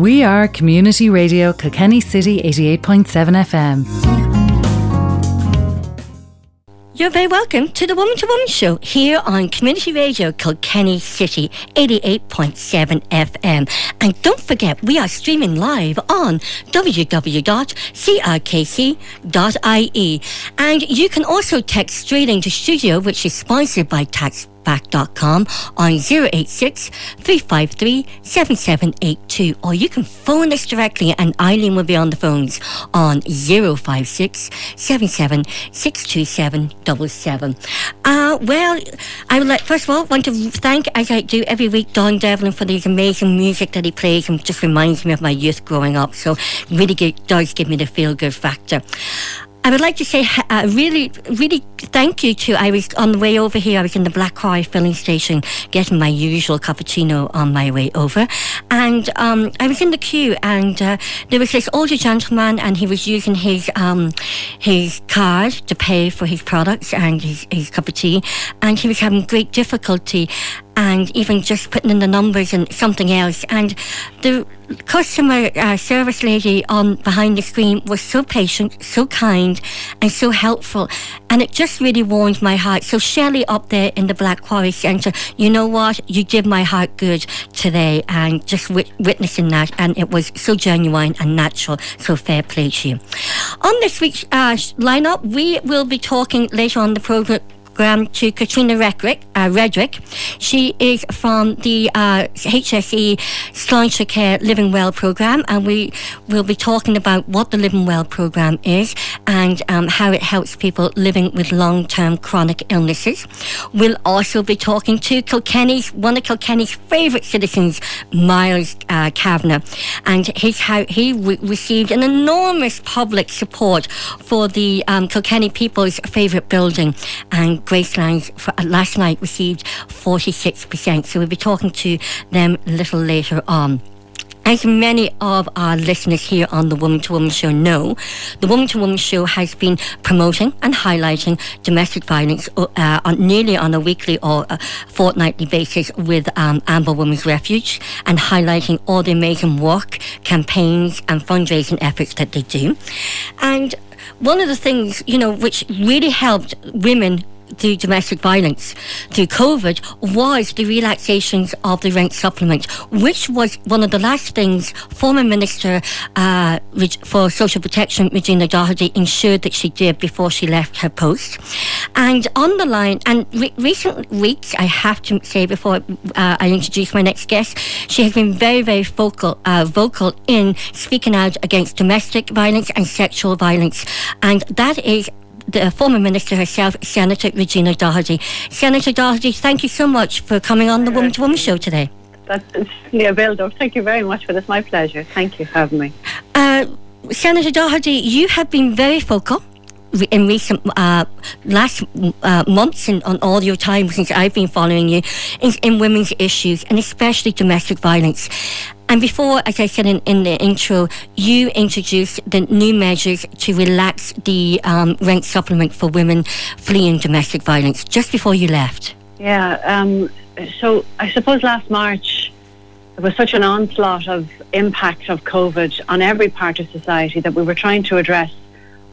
We are Community Radio Kilkenny City 88.7 FM. You're very welcome to the Woman to Woman Show here on Community Radio Kilkenny City 88.7 FM. And don't forget, we are streaming live on www.crkc.ie. And you can also text straight into studio, which is sponsored by Tax back.com on 086 353 7782 or you can phone us directly and Eileen will be on the phones on 056 77 627 uh, well I would like first of all want to thank as I do every week Don Devlin for this amazing music that he plays and just reminds me of my youth growing up. So really good, does give me the feel good factor I would like to say uh, really, really thank you to. I was on the way over here. I was in the Black Blackroy filling station getting my usual cappuccino on my way over, and um, I was in the queue, and uh, there was this older gentleman, and he was using his um, his card to pay for his products and his, his cup of tea, and he was having great difficulty and even just putting in the numbers and something else. And the customer uh, service lady on behind the screen was so patient, so kind, and so helpful. And it just really warmed my heart. So Shelley up there in the Black Quarry Centre, you know what? You did my heart good today, and just wit- witnessing that, and it was so genuine and natural. So fair play to you. On this week's uh, lineup, we will be talking later on the program program to Katrina Redrick. Uh, Redrick. She is from the uh, HSE Sláinte Care Living Well program, and we will be talking about what the Living Well program is and um, how it helps people living with long-term chronic illnesses. We'll also be talking to Kilkenny's one of Kilkenny's favourite citizens, Miles uh, Kavanagh, and his how he re- received an enormous public support for the um, Kilkenny People's favourite building and Gracelines for, uh, last night received 46%. So we'll be talking to them a little later on. As many of our listeners here on the Woman to Woman Show know, the Woman to Woman Show has been promoting and highlighting domestic violence uh, on, nearly on a weekly or a fortnightly basis with um, Amber Women's Refuge and highlighting all the amazing work, campaigns, and fundraising efforts that they do. And one of the things, you know, which really helped women through domestic violence through COVID was the relaxations of the rent supplement, which was one of the last things former Minister uh, for Social Protection, Regina Doherty, ensured that she did before she left her post. And on the line, and re- recent weeks, I have to say before uh, I introduce my next guest, she has been very, very vocal, uh, vocal in speaking out against domestic violence and sexual violence. And that is the former minister herself, Senator Regina Doherty. Senator Doherty, thank you so much for coming on the Woman to Woman show today. That's a build. Thank you very much for this. My pleasure. Thank you for having me. Uh, Senator Doherty, you have been very vocal in recent uh, last uh, months and on all your time since I've been following you in, in, women's issues and especially domestic violence. And before, as I said in, in the intro, you introduced the new measures to relax the um, rent supplement for women fleeing domestic violence just before you left. Yeah, um, so I suppose last March there was such an onslaught of impact of COVID on every part of society that we were trying to address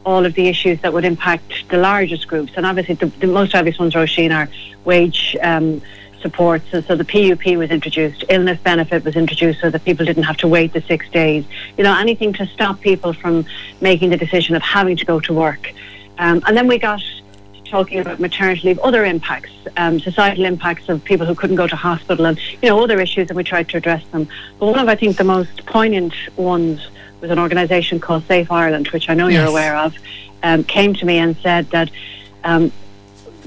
all of the issues that would impact the largest groups. And obviously, the, the most obvious ones, Roisin, are wage um, supports. And so the PUP was introduced, illness benefit was introduced so that people didn't have to wait the six days. You know, anything to stop people from making the decision of having to go to work. Um, and then we got talking about maternity leave, other impacts, um, societal impacts of people who couldn't go to hospital and, you know, other issues, and we tried to address them. But one of, I think, the most poignant ones was an organisation called Safe Ireland, which I know yes. you're aware of, um, came to me and said that um,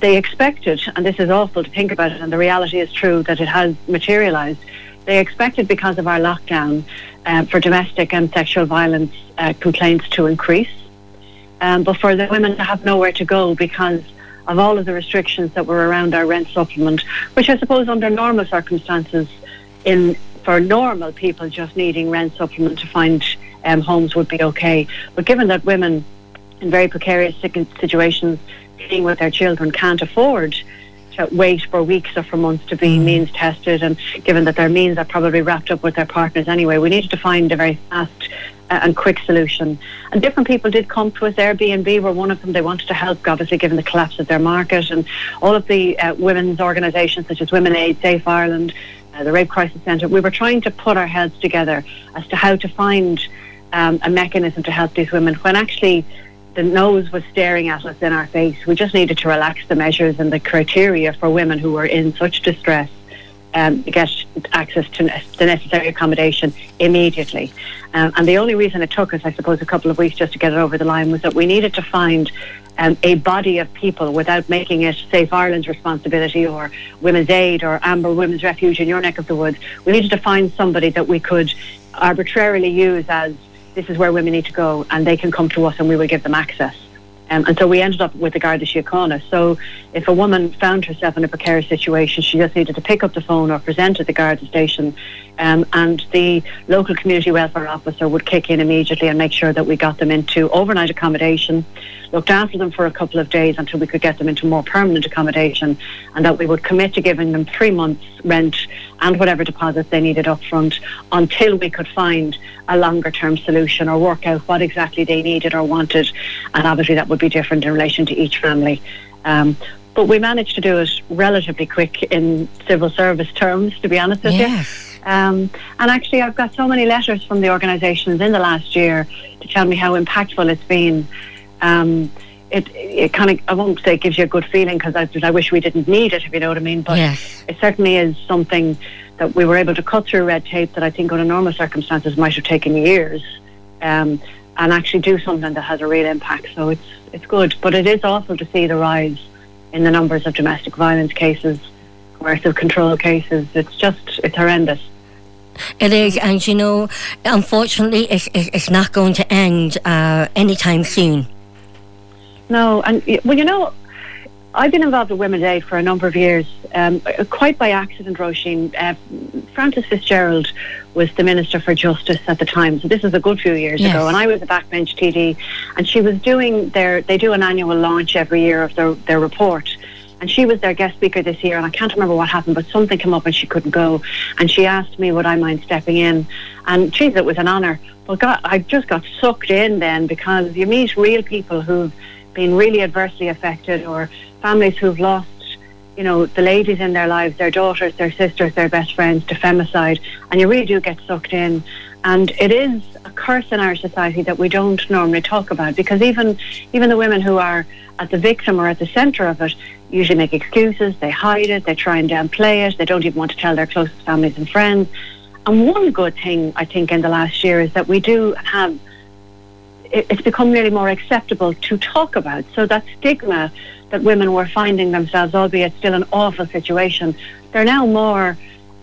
they expected, and this is awful to think about it, and the reality is true that it has materialised. They expected because of our lockdown uh, for domestic and sexual violence uh, complaints to increase, um, but for the women to have nowhere to go because of all of the restrictions that were around our rent supplement, which I suppose under normal circumstances, in for normal people just needing rent supplement to find um, homes would be okay. But given that women in very precarious situations being with their children can't afford to wait for weeks or for months to be means tested. And given that their means are probably wrapped up with their partners anyway, we needed to find a very fast uh, and quick solution. And different people did come to us. Airbnb were one of them. They wanted to help, obviously, given the collapse of their market. And all of the uh, women's organisations, such as Women Aid, Safe Ireland, uh, the Rape Crisis Centre, we were trying to put our heads together as to how to find um, a mechanism to help these women when actually the nose was staring at us in our face. We just needed to relax the measures and the criteria for women who were in such distress um, to get access to the necessary accommodation immediately. Um, and the only reason it took us, I suppose, a couple of weeks just to get it over the line was that we needed to find um, a body of people without making it Safe Ireland's responsibility or Women's Aid or Amber Women's Refuge in your neck of the woods. We needed to find somebody that we could arbitrarily use as this is where women need to go and they can come to us and we will give them access. Um, and so we ended up with the Garda Síochána. So if a woman found herself in a precarious situation, she just needed to pick up the phone or present at the Garda station, um, and the local community welfare officer would kick in immediately and make sure that we got them into overnight accommodation looked after them for a couple of days until we could get them into more permanent accommodation, and that we would commit to giving them three months' rent and whatever deposits they needed up front until we could find a longer term solution or work out what exactly they needed or wanted. And obviously, that would be different in relation to each family. Um, but we managed to do it relatively quick in civil service terms, to be honest with yes. you. Um, and actually, I've got so many letters from the organisations in the last year to tell me how impactful it's been um, it it kind of I won't say it gives you a good feeling because I, I wish we didn't need it if you know what I mean but yes. it certainly is something that we were able to cut through red tape that I think under normal circumstances might have taken years um, and actually do something that has a real impact so it's it's good but it is awful to see the rise in the numbers of domestic violence cases coercive control cases it's just it's horrendous it is, and you know, unfortunately, it's, it's not going to end uh, anytime soon. No, and well, you know, I've been involved with Women's Aid for a number of years, um, quite by accident, Roisin. Uh, Frances Fitzgerald was the Minister for Justice at the time, so this is a good few years yes. ago, and I was a backbench TD, and she was doing their, they do an annual launch every year of their, their report, and she was their guest speaker this year, and I can't remember what happened, but something came up and she couldn't go, and she asked me would I mind stepping in, and geez, it was an honour. But God, I just got sucked in then because you meet real people who've been really adversely affected or families who've lost you know the ladies in their lives their daughters their sisters their best friends to femicide. And you really do get sucked in. And it is a curse in our society that we don't normally talk about because even even the women who are at the victim or at the centre of it usually make excuses. They hide it. They try and downplay it. They don't even want to tell their closest families and friends. And one good thing I think in the last year is that we do have it's become really more acceptable to talk about. So that stigma that women were finding themselves, albeit still an awful situation, they're now more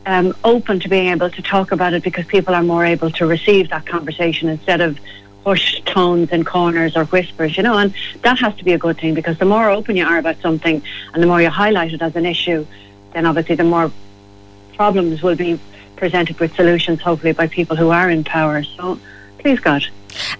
um, open to being able to talk about it because people are more able to receive that conversation instead of hushed tones and corners or whispers, you know, and that has to be a good thing because the more open you are about something and the more you highlight it as an issue, then obviously the more problems will be presented with solutions, hopefully, by people who are in power. So, please God.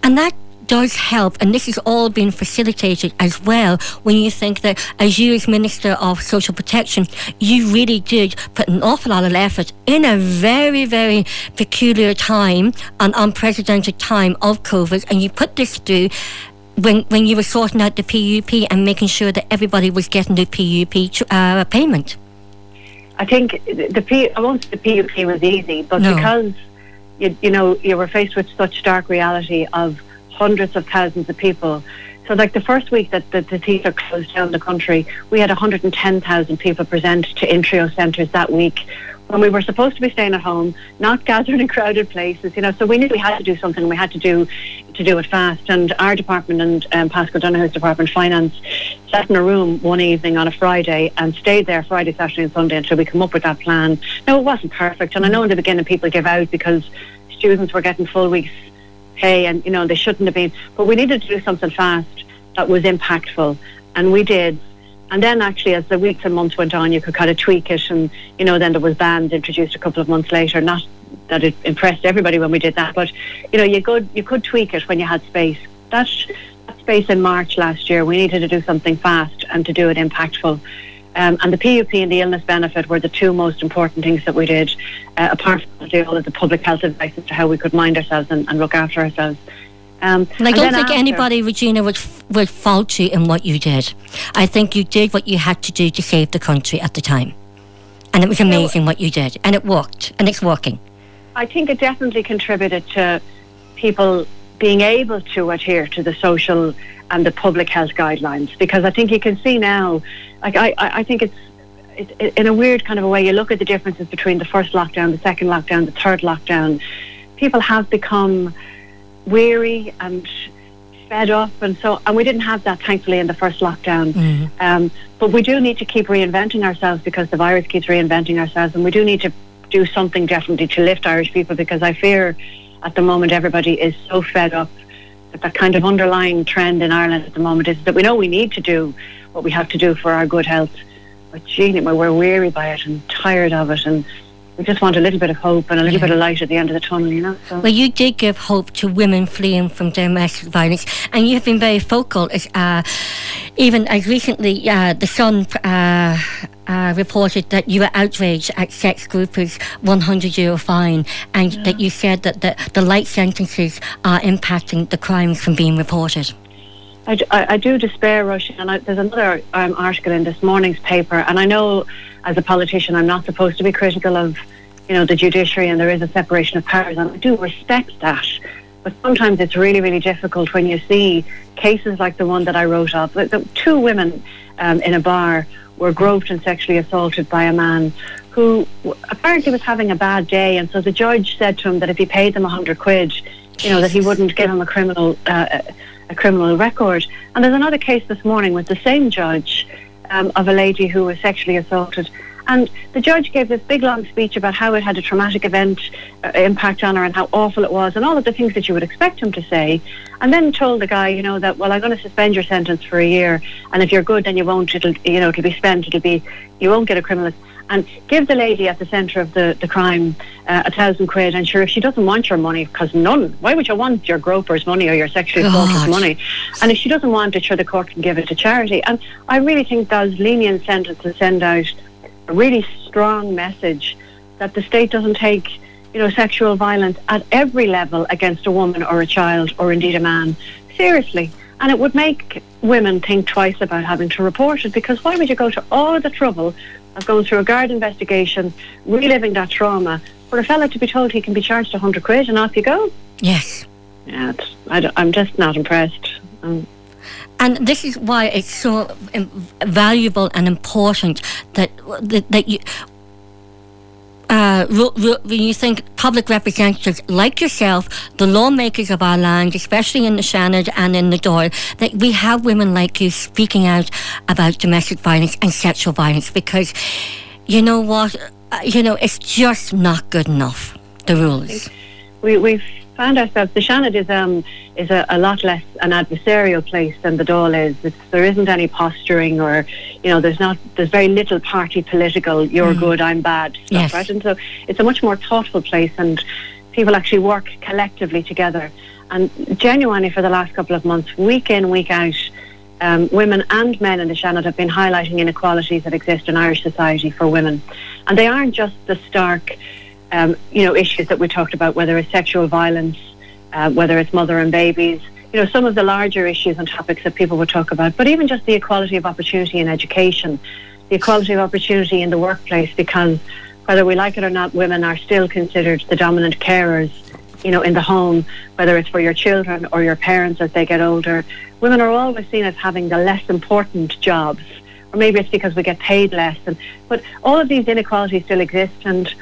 And that does help, and this is all being facilitated as well when you think that as you as Minister of Social Protection, you really did put an awful lot of effort in a very, very peculiar time, an unprecedented time of COVID, and you put this through when when you were sorting out the PUP and making sure that everybody was getting the PUP uh, payment. I think the P, I won't say the PUP was easy, but no. because you, you know you were faced with such stark reality of hundreds of thousands of people. So, like the first week that the, the theatre closed down the country, we had 110,000 people present to Intreo centres that week when we were supposed to be staying at home, not gathered in crowded places, you know. So we knew we had to do something. We had to do to do it fast. And our department and um, Paschal Donohoe's department, finance, sat in a room one evening on a Friday and stayed there Friday, Saturday, and Sunday until we come up with that plan. Now it wasn't perfect, and I know in the beginning people give out because students were getting full weeks pay and you know they shouldn't have been. But we needed to do something fast that was impactful. And we did. And then actually as the weeks and months went on you could kind of tweak it and you know then there was bands introduced a couple of months later. Not that it impressed everybody when we did that but you know you could you could tweak it when you had space. That space in March last year we needed to do something fast and to do it impactful Um, and the PUP and the illness benefit were the two most important things that we did, uh, apart from all of the public health advice as to how we could mind ourselves and, and look after ourselves. Um, and I don't think after, anybody, Regina, would would fault you in what you did. I think you did what you had to do to save the country at the time, and it was amazing what you did, and it worked, and it's working. I think it definitely contributed to people being able to adhere to the social and the public health guidelines because I think you can see now, like I, I think it's it, in a weird kind of a way, you look at the differences between the first lockdown, the second lockdown, the third lockdown. People have become weary and fed up, and so and we didn't have that thankfully in the first lockdown. Mm-hmm. Um, but we do need to keep reinventing ourselves because the virus keeps reinventing ourselves, and we do need to do something definitely to lift Irish people because I fear at the moment everybody is so fed up that that kind of underlying trend in Ireland at the moment is that we know we need to do what we have to do for our good health, but gee, we're weary by it and tired of it and we just want a little bit of hope and a little yeah. bit of light at the end of the tunnel, you know. So. Well, you did give hope to women fleeing from domestic violence, and you have been very vocal. Uh, even as recently, uh, the Sun uh, uh, reported that you were outraged at sex groupers' 100 euro fine, and yeah. that you said that the, the light sentences are impacting the crimes from being reported. I, I, I do despair, Rush, and I, there's another um, article in this morning's paper, and I know as a politician I'm not supposed to be critical of, you know, the judiciary, and there is a separation of powers, and I do respect that. But sometimes it's really, really difficult when you see cases like the one that I wrote of. The, the two women um, in a bar were groped and sexually assaulted by a man who apparently was having a bad day, and so the judge said to him that if he paid them a hundred quid, you know, that he wouldn't give him a criminal. Uh, a criminal record. And there's another case this morning with the same judge um, of a lady who was sexually assaulted. And the judge gave this big long speech about how it had a traumatic event uh, impact on her and how awful it was and all of the things that you would expect him to say. And then told the guy, you know, that, well, I'm going to suspend your sentence for a year. And if you're good, then you won't, it'll, you know, it'll be spent, it'll be, you won't get a criminal and give the lady at the centre of the, the crime uh, a thousand quid. And sure, if she doesn't want your money, because none, why would you want your groper's money or your sexually assault's money? And if she doesn't want it, sure, the court can give it to charity. And I really think those lenient sentences send out a really strong message that the state doesn't take, you know, sexual violence at every level against a woman or a child or indeed a man seriously. And it would make women think twice about having to report it because why would you go to all the trouble of going through a guard investigation, reliving that trauma, for a fella to be told he can be charged a hundred quid and off you go. Yes. Yeah, I am just not impressed. Um, and this is why it's so valuable and important that that, that you uh, when you think public representatives like yourself, the lawmakers of our land, especially in the Seanad and in the Dáil, that we have women like you speaking out about domestic violence and sexual violence because you know what? Uh, you know, it's just not good enough, the rules. We, we've found ourselves, the Seanad is, um, is a, a, lot less an adversarial place than the Dáil is. It's, there isn't any posturing or, you know, there's not, there's very little party political, you're mm. good, I'm bad stuff, yes. right? And so it's a much more thoughtful place and people actually work collectively together. And genuinely for the last couple of months, week in, week out, um, women and men in the Seanad have been highlighting inequalities that exist in Irish society for women. And they aren't just the stark um, you know, issues that we talked about, whether it's sexual violence, uh, whether it's mother and babies, you know, some of the larger issues and topics that people would talk about, but even just the equality of opportunity in education, the equality of opportunity in the workplace, because whether we like it or not, women are still considered the dominant carers, you know, in the home, whether it's for your children or your parents as they get older. Women are always seen as having the less important jobs, or maybe it's because we get paid less. And, but all of these inequalities still exist, and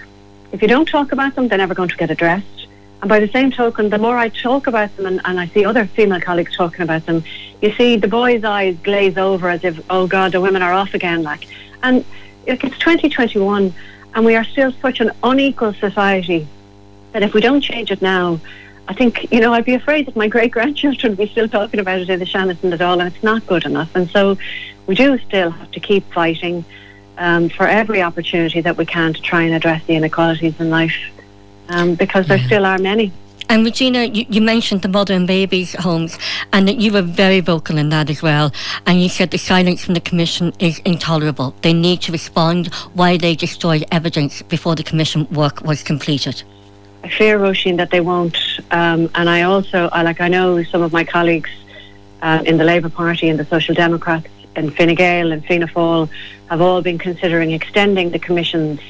if you don't talk about them, they're never going to get addressed. And by the same token, the more I talk about them and, and I see other female colleagues talking about them, you see the boys' eyes glaze over as if, oh God, the women are off again. Like, and it's 2021, and we are still such an unequal society that if we don't change it now, I think, you know, I'd be afraid that my great grandchildren would be still talking about it in the Seanad and the and it's not good enough. And so we do still have to keep fighting um, for every opportunity that we can to try and address the inequalities in life, um, because there yeah. still are many. And Regina, you, you, mentioned the mother and babies homes, and that you were very vocal in that as well. And you said the silence from the commission is intolerable. They need to respond why they destroyed evidence before the commission work was completed. I fear, Roisin, that they won't. Um, and I also, I, like, I know some of my colleagues uh, in the Labour Party and the Social Democrats in Fine Gael and Fianna Fáil have all been considering extending the commission's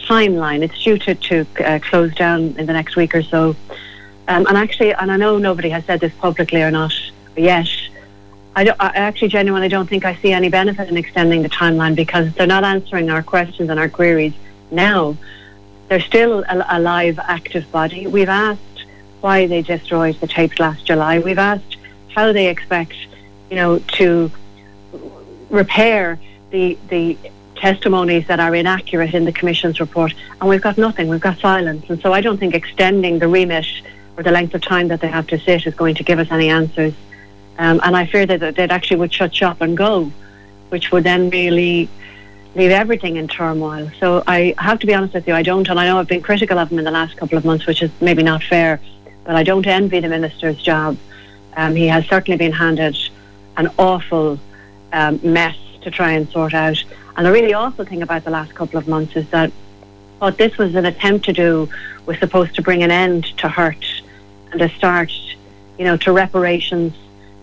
timeline. It's due to, to uh, close down in the next week or so. Um, and actually, and I know nobody has said this publicly or not yet, I, I, actually genuinely don't think I see any benefit in extending the timeline because they're not answering our questions and our queries now. They're still a, a live, active body. We've asked why they destroyed the tapes last July. We've asked how they expect, you know, to repair the the testimonies that are inaccurate in the Commission's report, and we've got nothing. We've got silence, and so I don't think extending the remit or the length of time that they have to sit is going to give us any answers. Um, and I fear that they actually would shut shop and go, which would then really leave everything in turmoil. So I have to be honest with you, I don't, and I know I've been critical of him in the last couple of months, which is maybe not fair, but I don't envy the minister's job. Um, he has certainly been handed an awful um, mess to try and sort out. And the really awful thing about the last couple of months is that what this was an attempt to do was supposed to bring an end to hurt and a start, you know, to reparations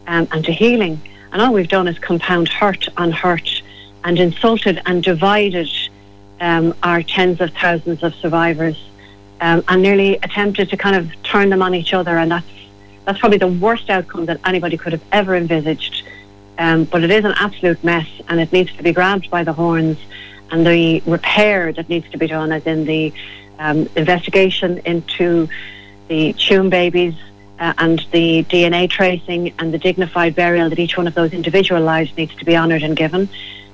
um, and to healing. And all we've done is compound hurt on hurt and insulted and divided um, our tens of thousands of survivors um, and nearly attempted to kind of turn them on each other. And that's, that's probably the worst outcome that anybody could have ever envisaged. Um, but it is an absolute mess and it needs to be grabbed by the horns. And the repair that needs to be done, as in the um, investigation into the Tuam babies uh, and the DNA tracing and the dignified burial that each one of those individual lives needs to be honoured and given.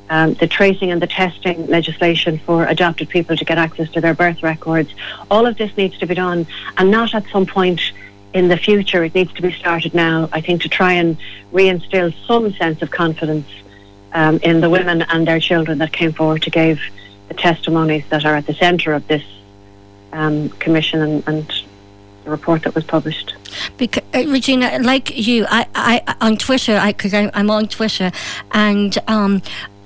Um, the tracing and the testing legislation for adopted people to get access to their birth records. All of this needs to be done and not at some point in the future. It needs to be started now, I think, to try and reinstill some sense of confidence um, in the women and their children that came forward to give the testimonies that are at the centre of this um, commission and, and the report that was published. Because, uh, Regina, like you, I, I on Twitter, because I'm on Twitter, and um,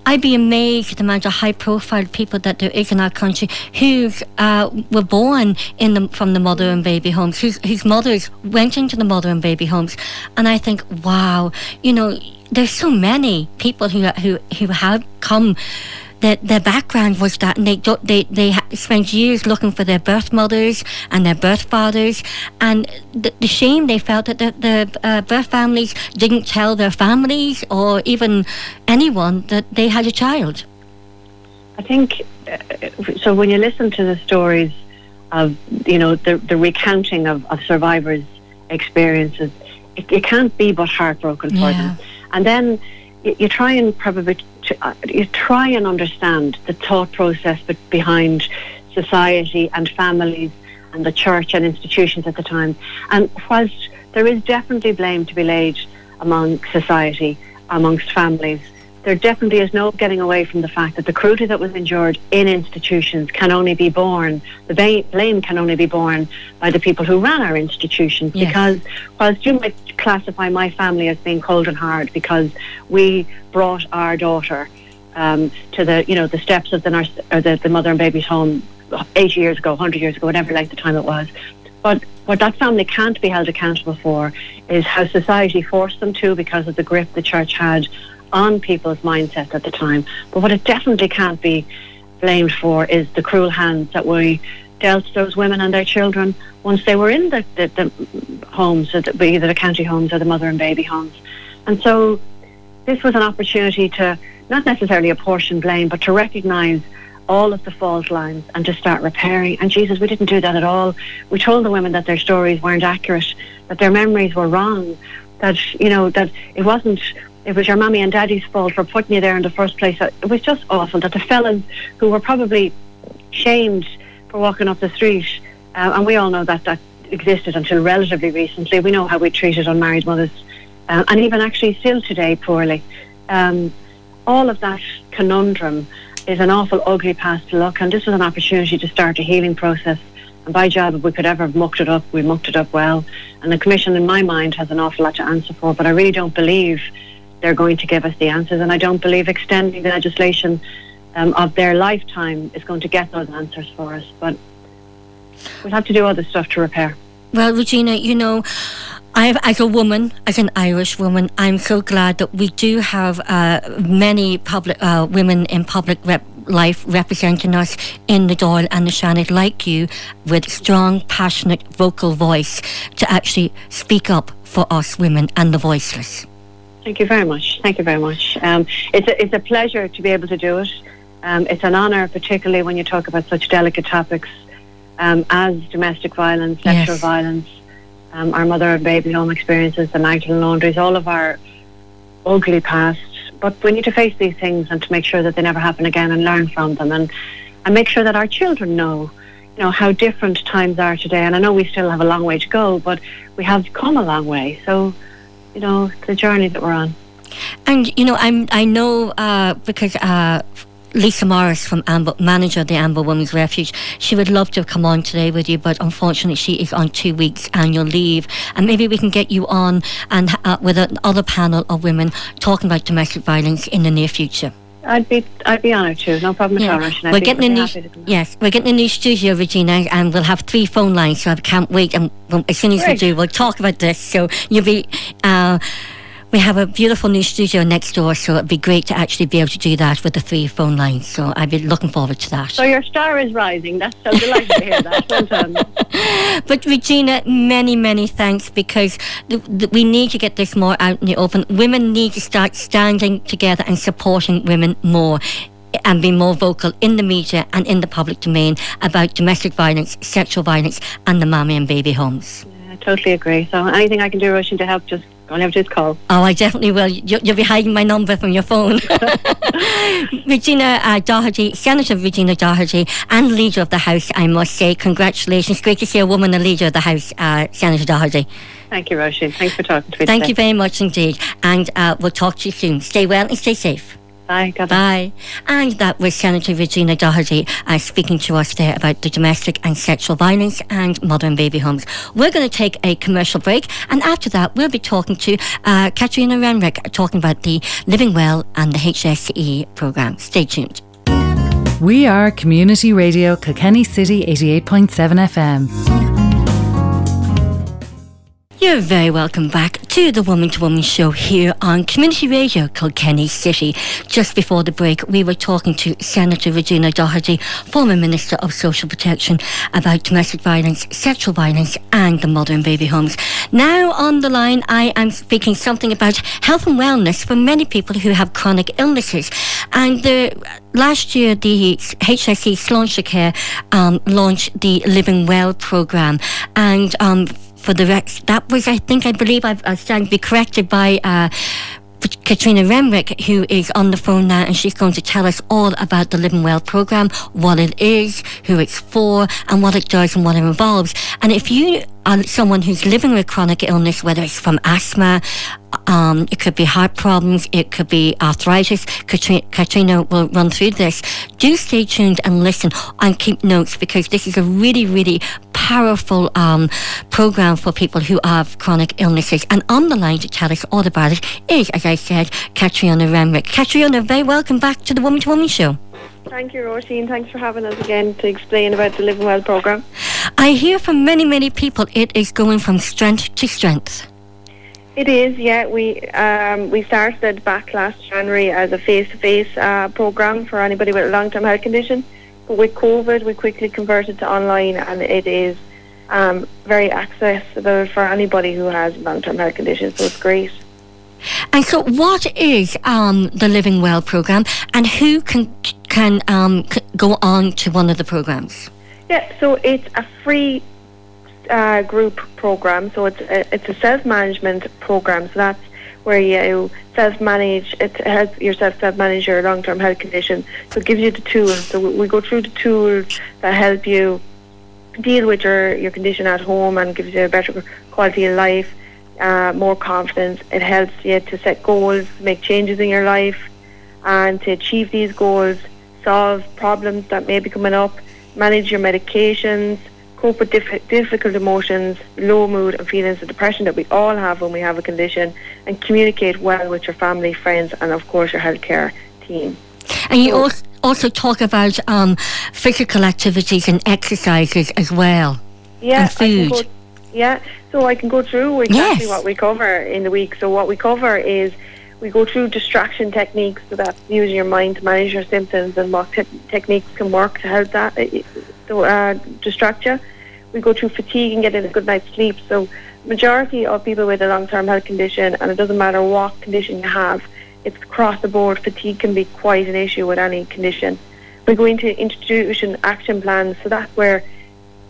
I'd be amazed at the amount of high-profile people that there is in our country who uh, were born in the, from the mother and baby homes, whose, whose mothers went into the mother and baby homes, and I think, wow, you know, there's so many people who who who have come their, their background was that they, they, they spent years looking for their birth mothers and their birth fathers and the, the shame they felt that the, the uh, birth families didn't tell their families or even anyone that they had a child. I think, uh, so when you listen to the stories of, you know, the, the recounting of, of survivors' experiences, it, it can't be but heartbroken for yeah. them. And then you, you try and probably uh, you try and understand the thought process behind society and families and the church and institutions at the time. And whilst there is definitely blame to be laid among society, amongst families, there definitely is no getting away from the fact that the cruelty that was endured in institutions can only be borne, the blame can only be borne by the people who ran our institutions. Yes. Because whilst you might classify my family as being cold and hard because we brought our daughter um, to the, you know, the steps of the, nurse, or the, the mother and baby's home 80 years ago, 100 years ago, whatever length of time it was. But what that family can't be held accountable for is how society forced them to because of the grip the church had on people's mindsets at the time. But what it definitely can't be blamed for is the cruel hands that we dealt those women and their children once they were in the, the, the homes, either the county homes or the mother and baby homes. And so this was an opportunity to not necessarily apportion blame, but to recognise all of the fault lines and to start repairing. And Jesus, we didn't do that at all. We told the women that their stories weren't accurate, that their memories were wrong, that, you know, that it wasn't it was your mummy and daddy's fault for putting you there in the first place. It was just awful that the fellas who were probably shamed for walking up the street, uh, and we all know that that existed until relatively recently. We know how we treated unmarried mothers, uh, and even actually still today poorly. Um, all of that conundrum is an awful ugly past to look, and this was an opportunity to start a healing process And by job, if we could ever have mucked it up, we mucked it up well. And the Commission, in my mind, has an awful lot to answer for, but I really don't believe they're going to give us the answers. And I don't believe extending the legislation um, of their lifetime is going to get those answers for us. But we'll have to do other stuff to repair. Well, Regina, you know, I, as a woman, as an Irish woman, I'm so glad that we do have uh, many public uh, women in public rep- life representing us in the Dáil and the Seanad like you, with strong, passionate vocal voice to actually speak up for us women and the voiceless. Thank you very much. Thank you very much. Um, it's a, it's a pleasure to be able to do it. Um, it's an honour, particularly when you talk about such delicate topics um, as domestic violence, sexual Yes. violence, um, our mother and baby home experiences, the Magdalene laundries, all of our ugly past. But we need to face these things and to make sure that they never happen again and learn from them and, and make sure that our children know, you know, how different times are today. And I know we still have a long way to go, but we have come a long way. So, you know, the journey that we're on. And you know, I'm I know uh, because uh, Lisa Morris from Amber, manager of the Amber Women's Refuge, she would love to come on today with you, but unfortunately she is on two weeks annual leave, and maybe we can get you on and uh, with another panel of women talking about domestic violence in the near future. I'd be I'd be honoured to. No problem at all, Russian. We're getting a new yes, we're getting a new studio, Regina, and we'll have three phone lines. So I can't wait. And well, as soon as we do, we'll talk about this. So you'll be. Uh, we have a beautiful new studio next door, so it'd be great to actually be able to do that with the three phone lines. So I'd be looking forward to that. So your star is rising. That's so delighted to hear that. Well. But Regina, many, many thanks because th- th- we need to get this more out in the open. Women need to start standing together and supporting women more. And be more vocal in the media and in the public domain about domestic violence, sexual violence, and the mommy and baby homes. I totally agree. So anything I can do, Russian, to help, just have just call. Oh, I definitely will. You- You'll be hiding my number from your phone. Regina uh, Doherty, Senator Regina Doherty, and leader of the House, I must say, congratulations. Great to see a woman, a leader of the House, uh, Senator Doherty. Thank you, Roisin. Thanks for talking to me. Thank today. you very much indeed. And uh, we'll talk to you soon. Stay well and stay safe. Bye. God Bye. And that was Senator Regina Doherty uh, speaking to us there about the domestic and sexual violence and mother and baby homes. We're going to take a commercial break, and after that, we'll be talking to uh, Katrina Renrick talking about the Living Well and the HSE program. Stay tuned. We are Community Radio Kilkenny City 88.7 FM. You're very welcome back to the Woman to Woman show here on Community Radio Kilkenny City. Just before the break, we were talking to Senator Regina Doherty, former Minister of Social Protection, about domestic violence, sexual violence, and the mother and baby homes. Now on the line, I am speaking something about health and wellness for many people who have chronic illnesses. And the last year, the HSE Sláinte Care um, launched the Living Well program, and um, for the rest. That was, I think, I believe I've, I stand to be corrected by uh, Katrina Remrick, who is on the phone now, and she's going to tell us all about the Living Well program, what it is, who it's for, and what it does and what it involves. And if you are someone who's living with chronic illness, whether it's from asthma, um, it could be heart problems, it could be arthritis. Katrina, Katrina will run through this. Do stay tuned and listen and keep notes because this is a really, really powerful um, program for people who have chronic illnesses. And on the line to tell us all about it is, as I said, Katriona Remrick. Katriona, very welcome back to the Woman to Woman show. Thank you, Roisin. Thanks for having us again to explain about the Living Well programme. I hear from many, many people it is going from strength to strength. It is, yeah. We um, we started back last January as a face-to-face uh, program for anybody with a long-term health condition. With COVID, we quickly converted to online, and it is um, very accessible for anybody who has long-term health conditions. So it's great. And so, what is um, the Living Well program, and who can can um, c- go on to one of the programs? Yeah, so it's a free uh, group program. So it's a, it's a self management program. So that's where you self manage. It helps yourself self manage your long term health condition. So it gives you the tools. So we, we go through the tools that help you deal with your your condition at home and gives you a better quality of life, uh, more confidence. It helps you to set goals, make changes in your life, and to achieve these goals, solve problems that may be coming up, manage your medications, cope with diff- difficult emotions, low mood, and feelings of depression that we all have when we have a condition, and communicate well with your family, friends, and of course your healthcare team. And you also also talk about um, physical activities and exercises as well. Yeah, and food. Go, yeah, so I can go through exactly Yes. what we cover in the week. So what we cover is we go through distraction techniques, so that's using your mind to manage your symptoms and what te- techniques can work to help that uh, to uh, distract you. We go through fatigue and getting a good night's sleep. So majority of people with a long-term health condition, and it doesn't matter what condition you have, it's across the board. Fatigue can be quite an issue with any condition. We go into introduction action plans, so that's where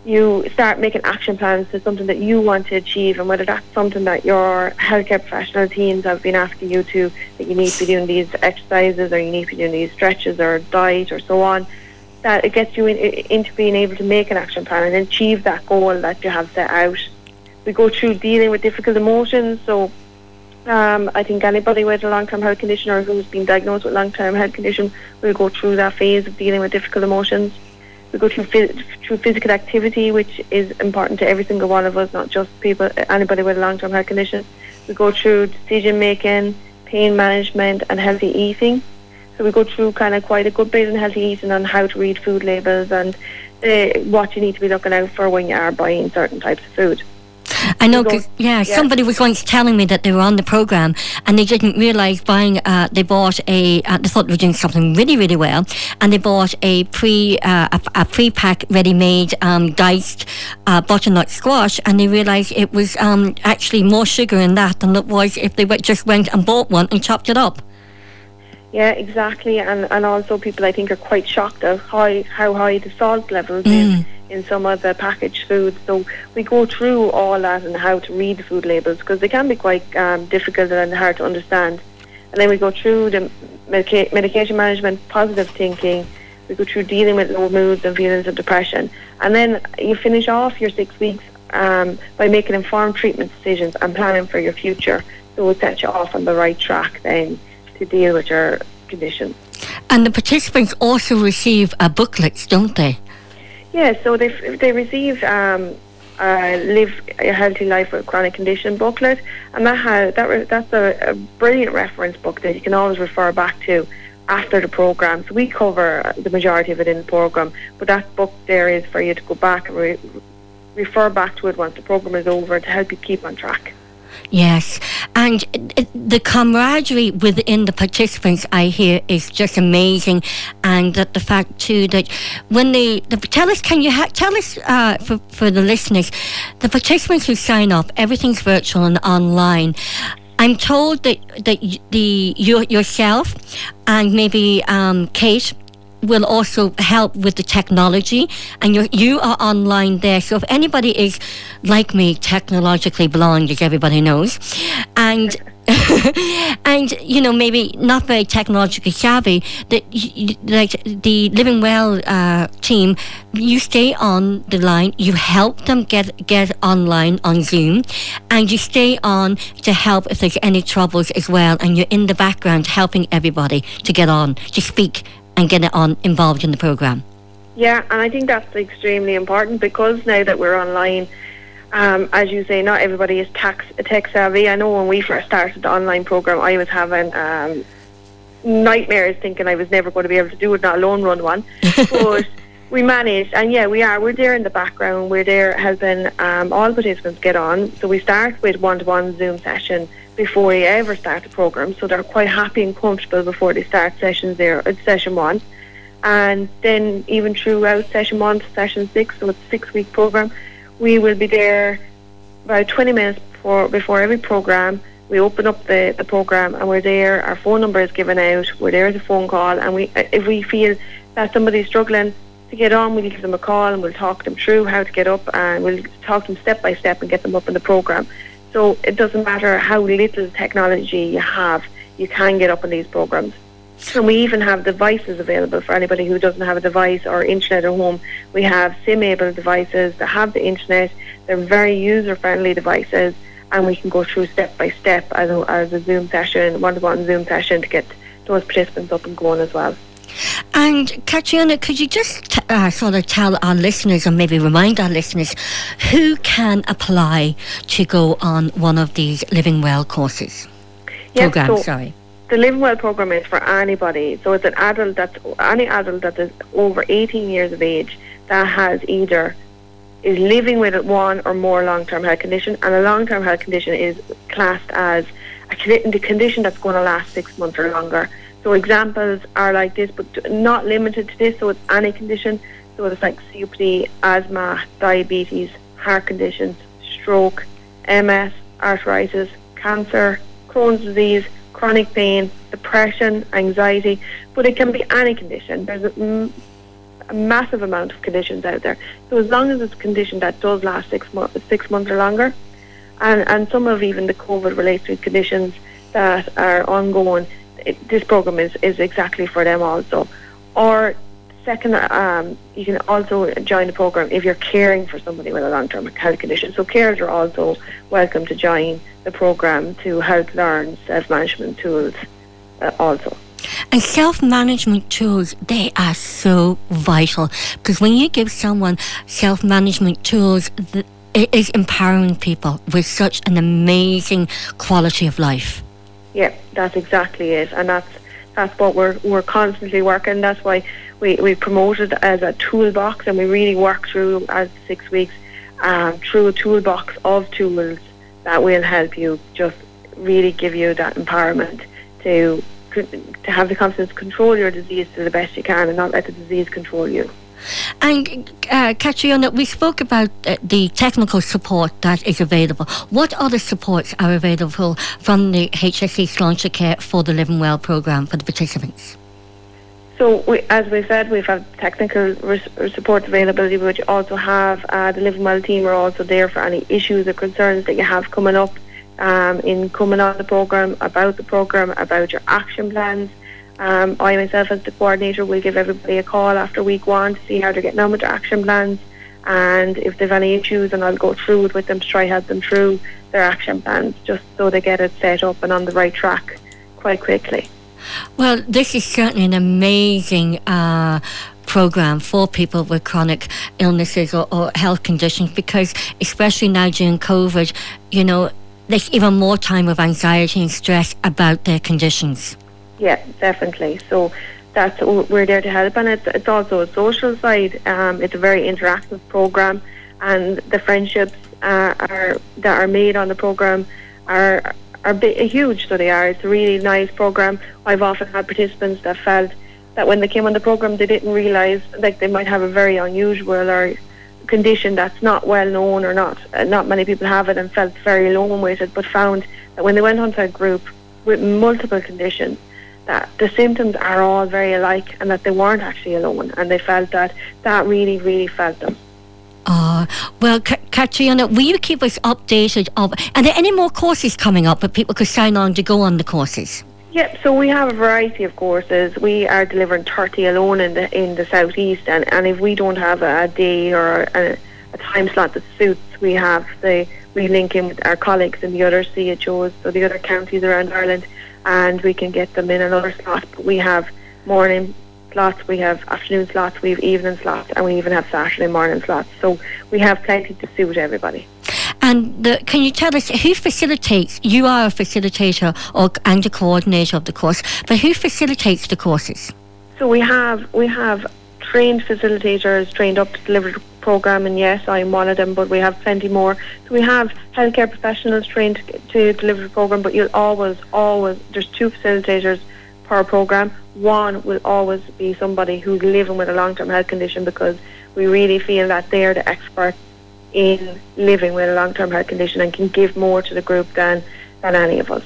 you start making action plans to something that you want to achieve, and whether that's something that your healthcare professional teams have been asking you to, that you need to be doing these exercises, or you need to be doing these stretches, or diet, or so on. That it gets you in, into being able to make an action plan and achieve that goal that you have set out. We go through dealing with difficult emotions, so um, I think anybody with a long-term health condition or who's been diagnosed with long-term health condition will go through that phase of dealing with difficult emotions. We go through phys- through physical activity, which is important to every single one of us, not just people, anybody with a long-term health condition. We go through decision making, pain management, and healthy eating. So we go through kind of quite a good bit in healthy eating on how to read food labels and uh, what you need to be looking out for when you are buying certain types of food. I know, 'cause, yeah, yeah. somebody was once telling me that they were on the program and they didn't realize buying. Uh, they bought a. Uh, they thought they were doing something really, really well, and they bought a pre uh, a, a pre-pack, ready-made um, diced uh, butternut squash, and they realized it was um, actually more sugar in that than it was if they just went and bought one and chopped it up. Yeah, exactly, and and also people I think are quite shocked at how how high the salt levels is in some of the packaged foods. So we go through all that and how to read the food labels because they can be quite um, difficult and hard to understand. And then we go through the medica- medication management, positive thinking. We go through dealing with low moods and feelings of depression, and then you finish off your six weeks um, by making informed treatment decisions and planning for your future. So it sets you off on the right track then to deal with your condition. And the participants also receive a booklets, don't they? Yeah, so they they receive um, a live a healthy life with chronic condition booklet, and that has that re- that's a, a brilliant reference book that you can always refer back to after the program. So we cover the majority of it in the program, but that book there is for you to go back and re- refer back to it once the program is over to help you keep on track. Yes, and uh, the camaraderie within the participants, I hear, is just amazing, and that the fact too that when they the, tell us, can you ha- tell us uh, for for the listeners, the participants who sign up, everything's virtual and online. I'm told that that the you, yourself and maybe um, Kate will also help with the technology. And you you are online there. So if anybody is like me technologically blind as everybody knows. And and you know maybe not very technologically savvy that like the living well uh, team you stay on the line. You help them get get online on zoom. And you stay on to help if there's any troubles as well. And you're in the background helping everybody to get on to speak and get it on involved in the program. Yeah, and I think that's extremely important because now that we're online, um, as you say, not everybody is tax, tech savvy. I know when we first started the online program, I was having um, nightmares thinking I was never going to be able to do it, not alone run one. but we managed, and yeah, we are. We're there in the background. We're there helping um, all participants get on. So we start with one-to-one Zoom session before you ever start the program, so they're quite happy and comfortable before they start sessions there, uh, session one. And then even throughout session one to session six, so it's a six-week program, we will be there about 20 minutes before, before every program. We open up the, the program and we're there. Our phone number is given out. We're there as a phone call, and we if we feel that somebody's struggling to get on, we'll give them a call and we'll talk them through how to get up, and we'll talk them step by step and get them up in the program. So it doesn't matter how little technology you have, you can get up on these programs. And we even have devices available for anybody who doesn't have a device or internet at home. We have SIM-able devices that have the internet. They're very user-friendly devices, and we can go through step by step as a, as a Zoom session, one-to-one Zoom session to get those participants up and going as well. And Catriona, could you just uh, sort of tell our listeners, or maybe remind our listeners, who can apply to go on one of these Living Well courses? Yes, Program, so sorry. The Living Well program is for anybody. So it's an adult that's any adult that is over 18 years of age that has either is living with one or more long-term health condition, and a long-term health condition is classed as a the condition that's going to last six months or longer. So examples are like this, but not limited to this. So it's any condition. So it's like COPD, asthma, diabetes, heart conditions, stroke, MS, arthritis, cancer, Crohn's disease, chronic pain, depression, anxiety. But it can be any condition. There's a, massive amount of conditions out there. So as long as it's a condition that does last six months, six months or longer, and and some of even the COVID related conditions that are ongoing, it, this program is is exactly for them also. Or second, um, you can also join the program if you're caring for somebody with a long term health condition. So carers are also welcome to join the program to help learn self management tools uh, also. And self management tools, they are so vital because when you give someone self management tools, it is empowering people with such an amazing quality of life. Yeah, that's exactly it, and that's that's what we're we're constantly working. That's why we we promote it as a toolbox, and we really work through as six weeks um, through a toolbox of tools that will help you just really give you that empowerment to to have the confidence to control your disease to the best you can, and not let the disease control you. And uh, Catriona, we spoke about uh, the technical support that is available. What other supports are available from the HSE Sláintecare for the Living Well programme for the participants? So, we, as we said, we've had technical res- support availability, you also have uh, the Living Well team are also there for any issues or concerns that you have coming up um, in coming on the programme, about the programme, about your action plans. Um, I myself, as the coordinator, will give everybody a call after week one to see how they're getting on with their action plans and if they've any issues, and I'll go through it with them to try help them through their action plans, just so they get it set up and on the right track quite quickly. Well, this is certainly an amazing uh, program for people with chronic illnesses or, or health conditions because, especially now during COVID, you know, there's even more time of anxiety and stress about their conditions. Yeah, definitely. So that's we're there to help, and it's it's also a social side. Um, it's a very interactive program, and the friendships uh, are that are made on the program are are huge. So they are. It's a really nice program. I've often had participants that felt that when they came on the program, they didn't realise like they might have a very unusual or condition that's not well known or not uh, not many people have it and felt very alone with it, but found that when they went onto a group with multiple conditions that the symptoms are all very alike and that they weren't actually alone and they felt that that really, really felt them. Uh, well, Ka- Catriona, will you keep us updated of, are there any more courses coming up that people could sign on to go on the courses? Yep, so we have a variety of courses. We are delivering 30 alone in the in the southeast, and, and if we don't have a, a day or a, a time slot that suits, we have the we link in with our colleagues in the other CHOs, so the other counties around Ireland, and we can get them in another slot. We have morning slots, we have afternoon slots, we have evening slots, and we even have Saturday morning slots. So we have plenty to suit everybody. And the, can you tell us who facilitates? You are a facilitator or and a coordinator of the course, but who facilitates the courses? So we have we have trained facilitators trained up to deliver the program, and yes, I'm one of them. But we have plenty more. So we have healthcare professionals trained to, deliver the program, but you'll always always there's two facilitators per program. One will always be somebody who's living with a long-term health condition because we really feel that they're the experts in living with a long-term health condition and can give more to the group than than any of us.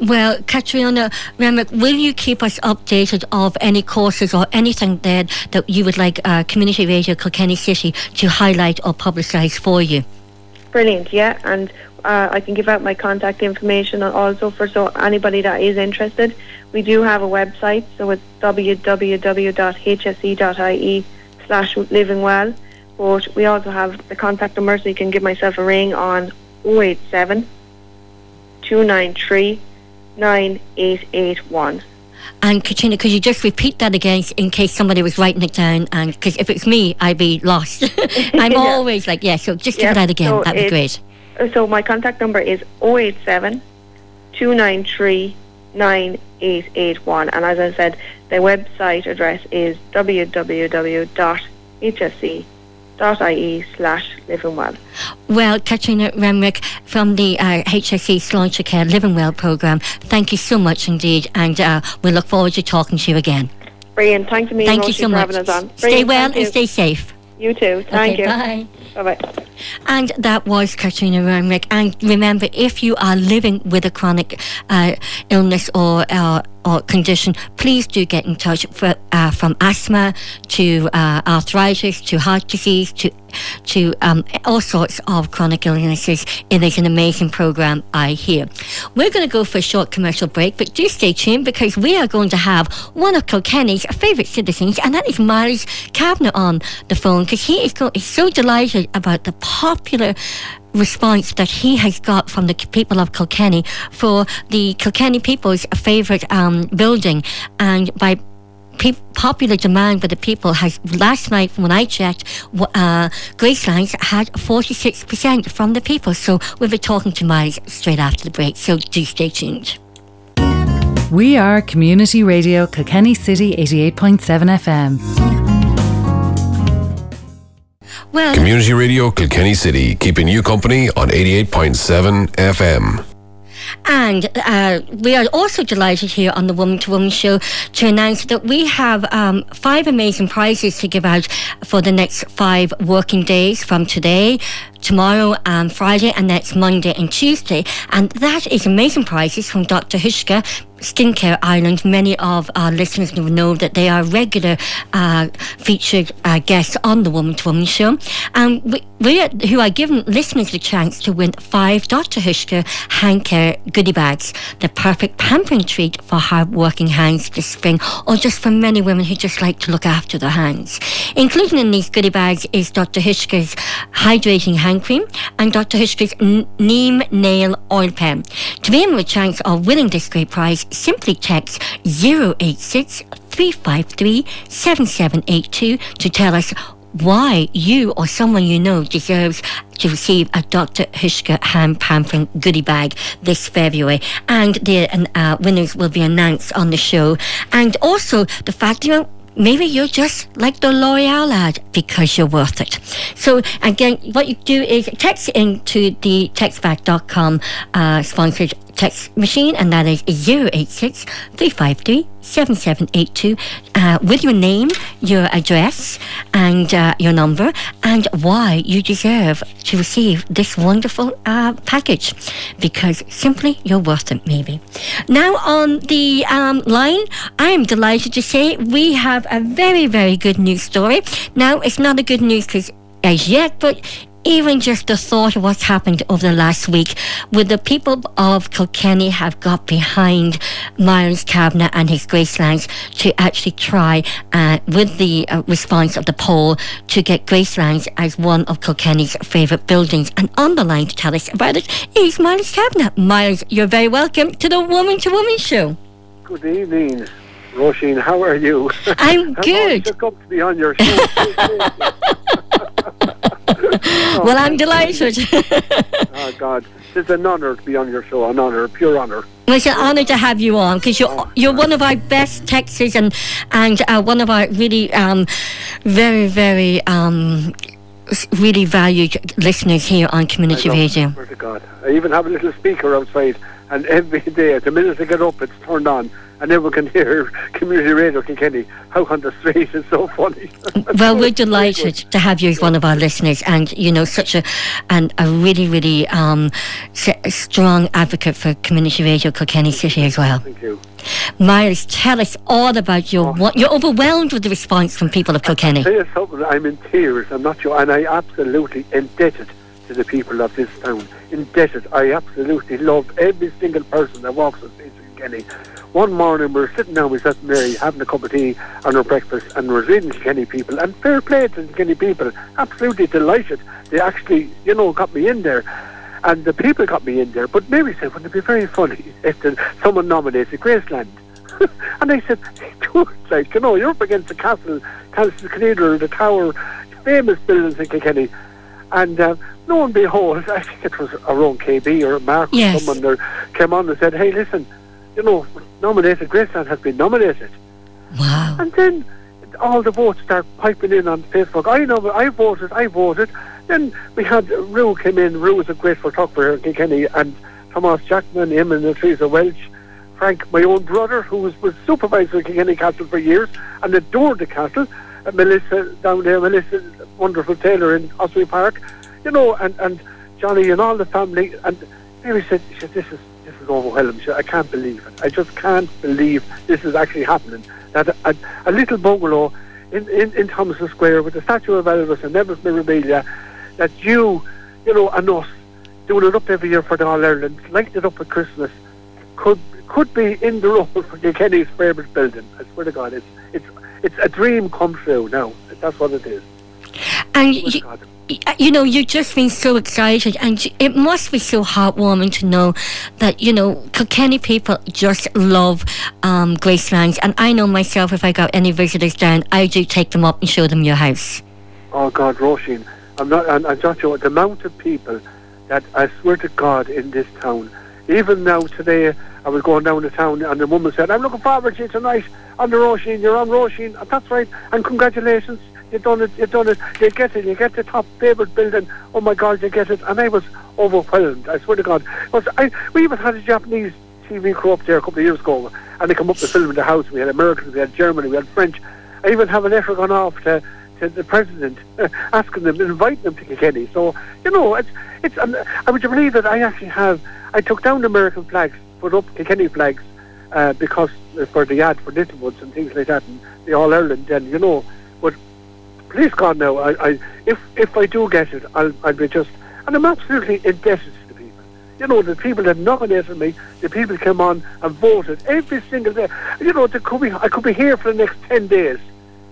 Well, Catriona Remick, will you keep us updated of any courses or anything there that you would like uh, Community Radio Kilkenny City to highlight or publicise for you? Brilliant, yeah, and uh, I can give out my contact information also for so anybody that is interested. We do have a website, so it's www.hse.ie slash living well. But we also have the contact number, so you can give myself a ring on 087 293 9881. And Katrina, could you just repeat that again in case somebody was writing it down? And because if it's me, I'd be lost. I'm Yeah. always like, yeah. So just give Yeah, it out again. so That'd be great. So my contact number is 087 293 9881. And as I said, the website address is www.hse.ie slash living well. Well, Katrina Remrick from the uh, HSE Sláintecare Living Well programme, thank you so much indeed, and uh, we look forward to talking to you again. Brilliant. Thank you, Thank and you so for much. having us on. Stay well and stay safe. You too. Thank okay, you. Bye. Bye bye. And that was Katrina Remrick. And remember, if you are living with a chronic uh, illness or uh, or condition, please do get in touch for, uh, from asthma to uh, arthritis to heart disease to to um, all sorts of chronic illnesses. It is an amazing program, I hear. We're going to go for a short commercial break, but do stay tuned because we are going to have one of Kilkenny's favourite citizens, and that is Miles Kavanagh on the phone because he is go- he's so delighted about the popular response that he has got from the people of Kilkenny for the Kilkenny people's favourite um, building, and by pe- popular demand by the people has last night when I checked, uh, Gracelands had 46% from the people. So we'll be talking to Miles straight after the break. So do stay tuned. We are Community Radio Kilkenny City 88.7 FM. Well, Community Radio Kilkenny City, keeping you company on 88.7 FM. And uh, we are also delighted here on the Woman to Woman show to announce that we have um, five amazing prizes to give out for the next five working days from today, tomorrow, and Friday, and next Monday and Tuesday. And that is amazing prizes from Dr. Hauschka. Skincare Ireland. Many of our listeners will know that they are regular uh, featured uh, guests on the Woman to Woman show. And we, we are, who are giving listeners the chance to win five Dr. Hauschka hand care goodie bags, the perfect pampering treat for hard-working hands this spring, or just for many women who just like to look after their hands. Included in these goodie bags is Dr. Hauschka's hydrating hand cream and Dr. Hauschka's N- Neem Nail Oil Pen. To be in with a chance of winning this great prize, simply text 086 353 7782 to tell us why you or someone you know deserves to receive a Dr. Hauschka hand pampering goodie bag this February. And the uh, winners will be announced on the show. And also the fact, you know, Maybe you're just like the L'Oreal ad because you're worth it. So again, what you do is text into the textback.com uh, sponsored text machine, and that is 086 353 7782 uh, with your name, your address, and uh, your number, and why you deserve to receive this wonderful uh, package because simply you're worth it, maybe. Now, on the um, line, I am delighted to say we have a very, very good news story. Now, it's not a good news because as yet, but even just the thought of what's happened over the last week, with the people of Kilkenny have got behind Myron Kavanagh and his Gracelands to actually try, uh, with the uh, response of the poll, to get Gracelands as one of Kilkenny's favourite buildings. And on the line to tell us about it is Myron Kavanagh. Myron, you're very welcome to the Woman to Woman show. Good evening, Roisin. How are you? I'm good. I'm come to be on your show. well, I'm delighted. oh God, it's an honour to be on your show. An honour, pure honour. Well, it's an honour to have you on because you're you're one of our best texters and and uh, one of our really um, very very um, really valued listeners here on Community I love it, Radio. Swear to God, I even have a little speaker outside, and every day, the minute I get up, it's turned on, and everyone can hear Community Radio Kilkenny. How on the street? It's so funny. Well, we're delighted to have you as one of our listeners, and you know, such a and a really really um, strong advocate for Community Radio Kilkenny City as well. Thank you. Miles, tell us all about your. What, you're overwhelmed with the response from people of Kilkenny. Tell you something, I'm in tears. I'm not sure, and I absolutely indebted to the people of this town. Indebted. I absolutely love every single person that walks the streets of Kenny. One morning we were sitting down with St Mary having a cup of tea and our breakfast, and we were reading Kenny people, and fair play to the Kenny people. Absolutely delighted. They actually, you know, got me in there. And the people got me in there, but Mary said, wouldn't it be very funny if the, someone nominated Graceland? and I said, like, you know, you're up against the castle, Castle Cathedral, the tower, famous buildings in Kilkenny. And uh, lo and behold, I think it was our own KB or Mark Yes. or someone there came on and said, hey, listen, you know, nominated, Graceland has been nominated. Wow. And then all the votes start piping in on Facebook. I know, I voted, I voted. Then we had Rue came in. Rue was a grateful talk for Kilkenny, and Thomas Jackman, him and Teresa Welch, Frank, my own brother, who was, was supervisor at Kilkenny Castle for years and adored the castle. Uh, Melissa down there, Melissa, wonderful tailor in Osprey Park, you know, and, and Johnny and all the family. And Mary said, she said, this is this is overwhelming. I can't believe it. I just can't believe this is actually happening. That a, a, little bungalow in, in, in Thomason Square with the statue of Elvis and Elvis memorabilia, that you, you know, and us doing it up every year for the All Ireland, lighting it up at Christmas, could could be in the role for Kilkenny's favourite building. I swear to God, it's it's it's a dream come true now. That's what it is. And you, you know, you've just been so excited, and it must be so heartwarming to know that you know Kilkenny people just love um, Gracelands. And I know myself, if I got any visitors down, I do take them up and show them your house. Oh God, Roisin, I'm not. And I'm not sure the amount of people that I swear to God in this town. Even now today, I was going down the town, and the woman said, "I'm looking forward to you tonight on the Roisin. You're on Roisin. That's right. And congratulations, you done it. You done it. You get it. You get the top favourite building. Oh my God, you get it." And I was overwhelmed. I swear to God. But I, we even had a Japanese TV crew up there a couple of years ago, and they come up to film in the house. We had Americans, we had Germany, we had French. I even have a letter gone off to to the president, asking them, inviting them to Kilkenny. So you know, it's it's. Um, I would you believe that I actually have. I took down American flags, put up Kilkenny flags, uh, because uh, for the ad for Littlewoods and things like that, and the All Ireland. Then you know, but please God, now I, I if if I do get it, I'll I'll be just, and I'm absolutely indebted to the people. You know, the people that nominated me, the people came on and voted every single day. You know, there could be I could be here for the next ten days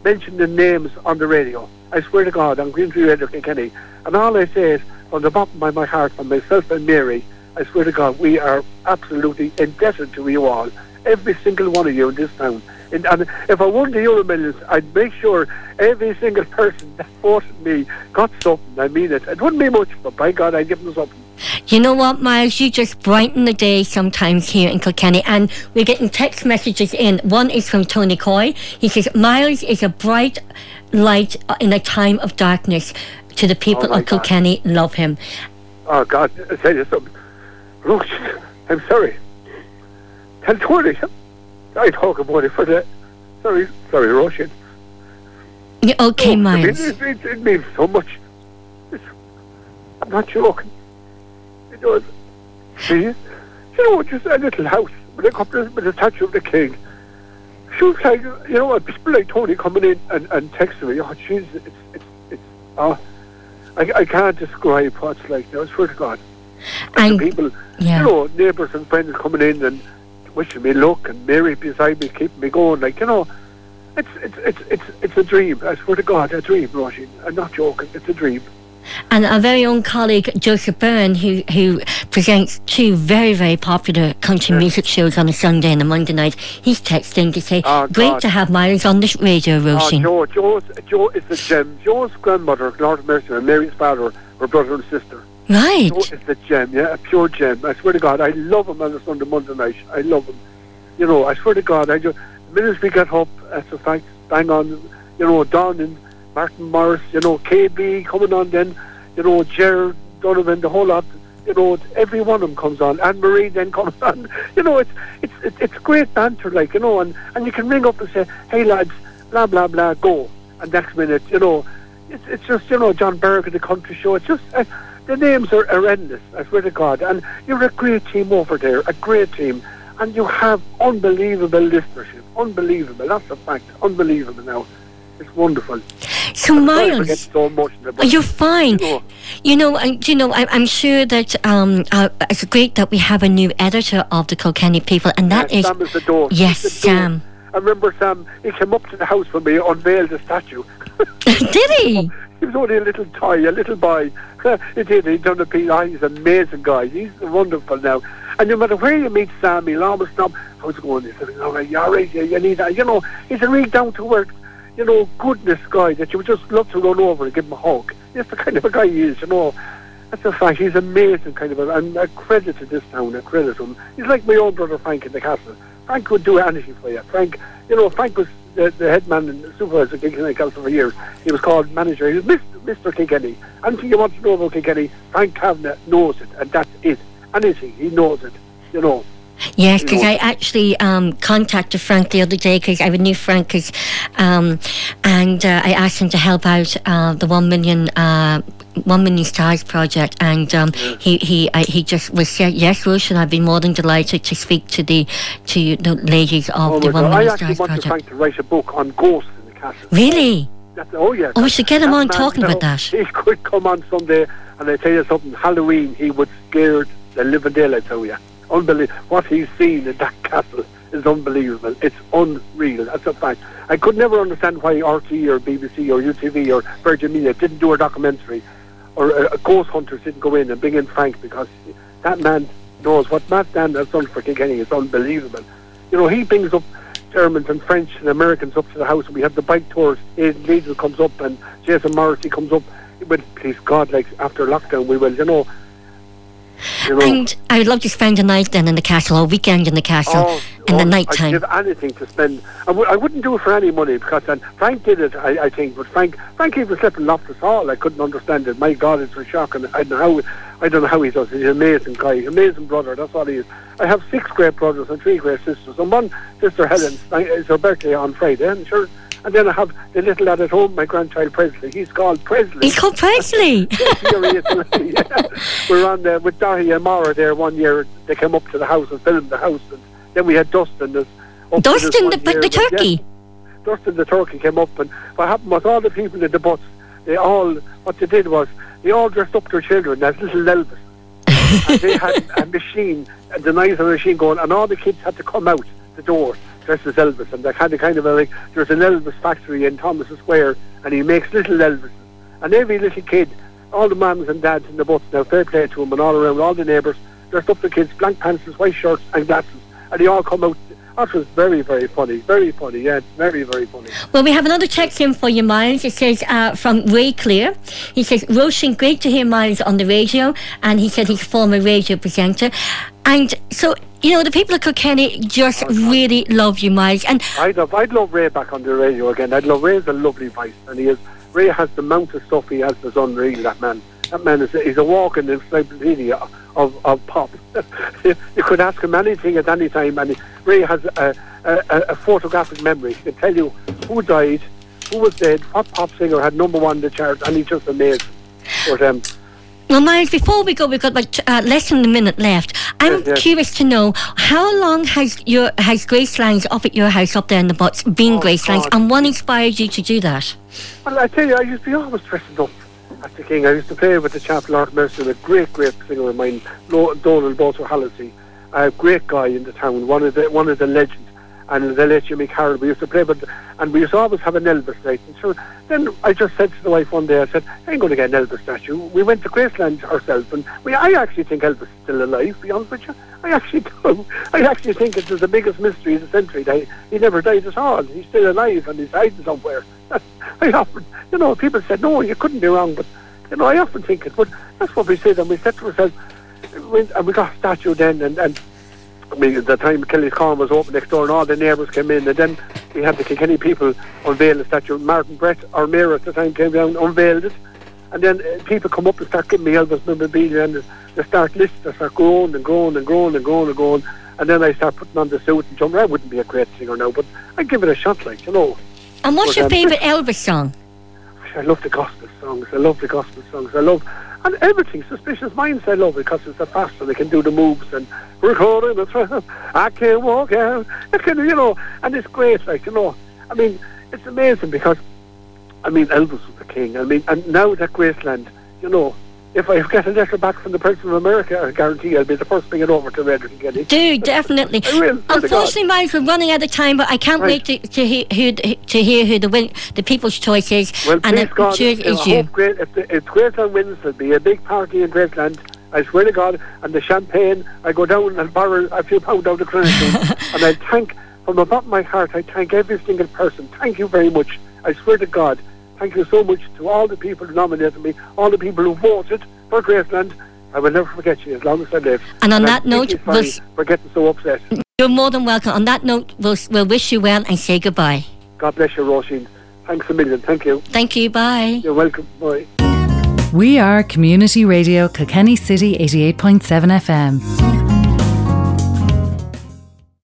mentioning the names on the radio. I swear to God, on Green Tree Radio Kilkenny. And all I say is, from the bottom of my heart, from myself and Mary, I swear to God, we are absolutely indebted to you all. Every single one of you in this town. And, and if I won the Euro Millions, I'd make sure every single person that voted me got something. I mean it. It wouldn't be much, but by God, I'd give them something. You know what, Miles? You just brighten the day sometimes here in Kilkenny. And we're getting text messages in. One is from Tony Coy. He says, Miles is a bright light in a time of darkness. To the people Oh, of God. Kilkenny, love him. Oh God, I tell you something. Look, I'm sorry. Tell Tony. I talk about it for the. Sorry, sorry, Roisin. Yeah, okay, oh, Miles. It, it, it means so much. It's, I'm not joking. It does. See, you know, just a little house with a couple of, with a statue of the king. She was like, you know, people like Tony coming in and, and texting me. Oh, jeez, it's it's it's. Oh, I, I can't describe what it's like. now, I swear to God. And people, yeah. you know, neighbours and friends coming in and wishing me luck, and Mary beside me keeping me going. Like you know, it's it's it's it's it's a dream. I swear to God, a dream, Roisin. I'm not joking. It's a dream. and our very own colleague Joseph Byrne, who who presents two very very popular country music shows on a Sunday and a Monday night, he's texting to say, Oh, "Great God. to have Miles on this radio, Oh, Roisin." Joe, Joe's, Joe is a gem. Joe's grandmother, Lord Mercer, and Mary's father were brother and sister. Right. Joe is the gem, yeah, a pure gem. I swear to God, I love him on a Sunday, Monday night. I love him. You know, I swear to God, I just, the minute we get up, that's a fact, bang on, you know, Don and Martin Morris, you know, KB coming on then, you know, Gerard Donovan, the whole lot, you know, every one of them comes on. Anne Marie then comes on. You know, it's it's it's, it's great banter, like, you know, and, and you can ring up and say, hey lads, blah, blah, blah, go. And next minute, you know, it's, it's just, you know, John Berg at the country show. It's just, uh, the names are horrendous, I swear to God. And you're a great team over there, a great team. And you have unbelievable listenership. Unbelievable. That's a fact. Unbelievable now. It's wonderful. So for Miles, so You're fine. you know, You know, I, you know, I, I'm sure that um, uh, it's great that we have a new editor of the Kilkenny People, and that yes, is Sam is the door. yes, He's the door. Sam. I remember Sam, he came up to the house when we unveiled the statue. Did he? he was only a little toy, a little boy. he did. He'd done a piece. Oh, he's an amazing guy. He's wonderful now. And no matter where you meet Sam, he'll always stop. How's it going? He said, all right, all right. You, you need that. You know, he's a really down to earth, you know, goodness guy that you would just love to run over and give him a hug. That's the kind of a guy he is, you know. That's a fact. He's amazing, kind of. A, and a credit to this town. A credit to him. He's like my own brother Frank in the castle. Frank would do anything for you. Frank, you know, Frank was the, the head man and supervisor of Kilkenny Council for years. He was called manager. He was Mr. Mr. Kilkenny. Anything you want to know about Kilkenny, Frank Kavanagh knows it, and that's it. Anything, he He knows it. You know. Yes, because I actually um, contacted Frank the other day because I knew Frank, cause, um, and uh, I asked him to help out uh, the one million. Uh, one Million Stars project, and um, he he I, he just was said yes, Rush, and I'd be more than delighted to speak to the to the ladies of Oh, the my One God. I actually Stars project. Frank to write a book on ghosts in the castle. Really? That's, oh, yeah. Oh, we should get him on talking about that. He could come on Sunday, and I tell you something, Halloween, he would scare the living daylight out of you. Unbelievable. What he's seen in that castle is unbelievable. It's unreal. That's a fact. I could never understand why RTÉ or BBC or UTV or Virgin Media didn't do a documentary or uh, Ghost Hunters didn't go in and bring in Frank because that man knows what Matt Dan has done for Kilkenny is unbelievable. You know, he brings up Germans and French and Americans up to the house and we have the bike tours. Aidan Leadle comes up and Jason Morrissey comes up. But please God, like after lockdown we will, you know. You know. And I would love to spend a night then in the castle, or weekend in the castle, Oh, in oh, the night time. I'd give anything to spend. I w- I wouldn't do it for any money because then Frank did it, I, I think. But Frank, Frank he was slept off Loftus Hall. I couldn't understand it. My God, it's a shock, and I don't know how. I don't know how he does. it. He's an amazing guy, amazing brother. That's what he is. I have six great brothers and three great sisters, and one sister Helen. Uh, it's her birthday on Friday, and sure. And then I have the little lad at home, my grandchild Presley. He's called Presley. He's called Presley. We were on there with Dáithí and Maura there one year. They came up to the house and filmed the house. And then we had Dustin. This Dustin, the, year, the turkey. Dustin the turkey came up. And what happened was all the people in the bus, they all, what they did was, they all dressed up their children as little Elvis. and they had a machine, a denizer machine going, and all the kids had to come out the door dressed as Elvis. And they had a kind of like, there's an Elvis factory in Thomas Square, and he makes little Elvises. And every little kid, all the mums and dads in the bus now, fair play to him, and all around, all the neighbours, dressed up the kids, blank pants, white shirts, and glasses. And they all come out. That was very, very funny. Very funny, yeah, very, very funny. Well, we have another text in for you, Miles. It says uh, from Ray Clear. He says, Roisin, great to hear Miles on the radio. And he said he's a former radio presenter. And so, you know, the people of Kilkenny just really love you, Miles. And I'd love, I'd love Ray back on the radio again. I'd love Ray's a lovely voice, and he is. Ray has the amount of stuff he has that's unreal. That man, that man is he's a walking encyclopedia of of pop. you could ask him anything at any time, and Ray has a, a, a a photographic memory. He can tell you who died, who was dead, what pop singer had number one in the chart, and he's just amazing. But um, Well, Miles, before we go, we've got about uh, less than a minute left. I'm Yes, yes. curious to know how long has your has Gracelands up at your house up there in the butts been Oh, Gracelands, God. and what inspired you to do that? Well, I tell you, I used to be always dressing up as the king. I used to play with the chap Lord Mercer, a great, great singer of mine, Donald Walter Hallisey, a great guy in the town, one of the one of the legends. And the late Jimmy Carroll, we used to play, but and we used to always have an Elvis night. And so then I just said to the wife one day, I said, I ain't going to get an Elvis statue. We went to Graceland ourselves, and we, I actually think Elvis is still alive, be honest with you. I actually do. I actually think it is the biggest mystery of the century that he, he never died at all. He's still alive and he's hiding somewhere. I often, you know, people said, no, you couldn't be wrong, but, you know, I often think it. But that's what we said, and we said to ourselves, we, and we got a statue then, and, and I mean, the time Kelly's Corn was open next door and all the neighbours came in, and then we had the Kilkenny people unveil the statue. Martin Brett, our mayor at the time, came down, unveiled it, and then uh, people come up and start giving me Elvis memorabilia, and they start lists, they start growing and growing and growing and growing and growing, and then I start putting on the suit and jump. I wouldn't be a great singer now, but I'd give it a shot, like, you know. And what's Well, your um, favourite Elvis song? I love the gospel songs. I love the gospel songs. I love and everything. Suspicious Minds I love because it's a faster. They can do the moves and in a trap. I can't walk out. Kind of you know, and it's great. Like you know, I mean, it's amazing because I mean Elvis was the king. I mean, and now that Graceland, you know, if I get a letter back from the President of America, I guarantee I'll be the first thing it over to Red Kilkenny. Do definitely. I will, Unfortunately, Mike, we're running out of time, but I can't Right. wait to, to, hear, who, to hear who the win, the people's choice is, Well, and please God, it I is you. Great, if, the, if Graceland wins, there'll be a big party in Graceland. I swear to God, and the champagne, I go down and borrow a few pounds out of Clinton, and I thank, from the bottom of my heart, I thank every single person. Thank you very much. I swear to God, thank you so much to all the people who nominated me, all the people who voted for Graceland. I will never forget you as long as I live. And on I'm that note, deeply we'll s- for getting so upset. You're more than welcome. On that note, we'll, we'll wish you well and say goodbye. God bless you, Roisin. Thanks a million. Thank you. Thank you. Bye. You're welcome. Bye. We are Community Radio Kilkenny City 88.7 FM.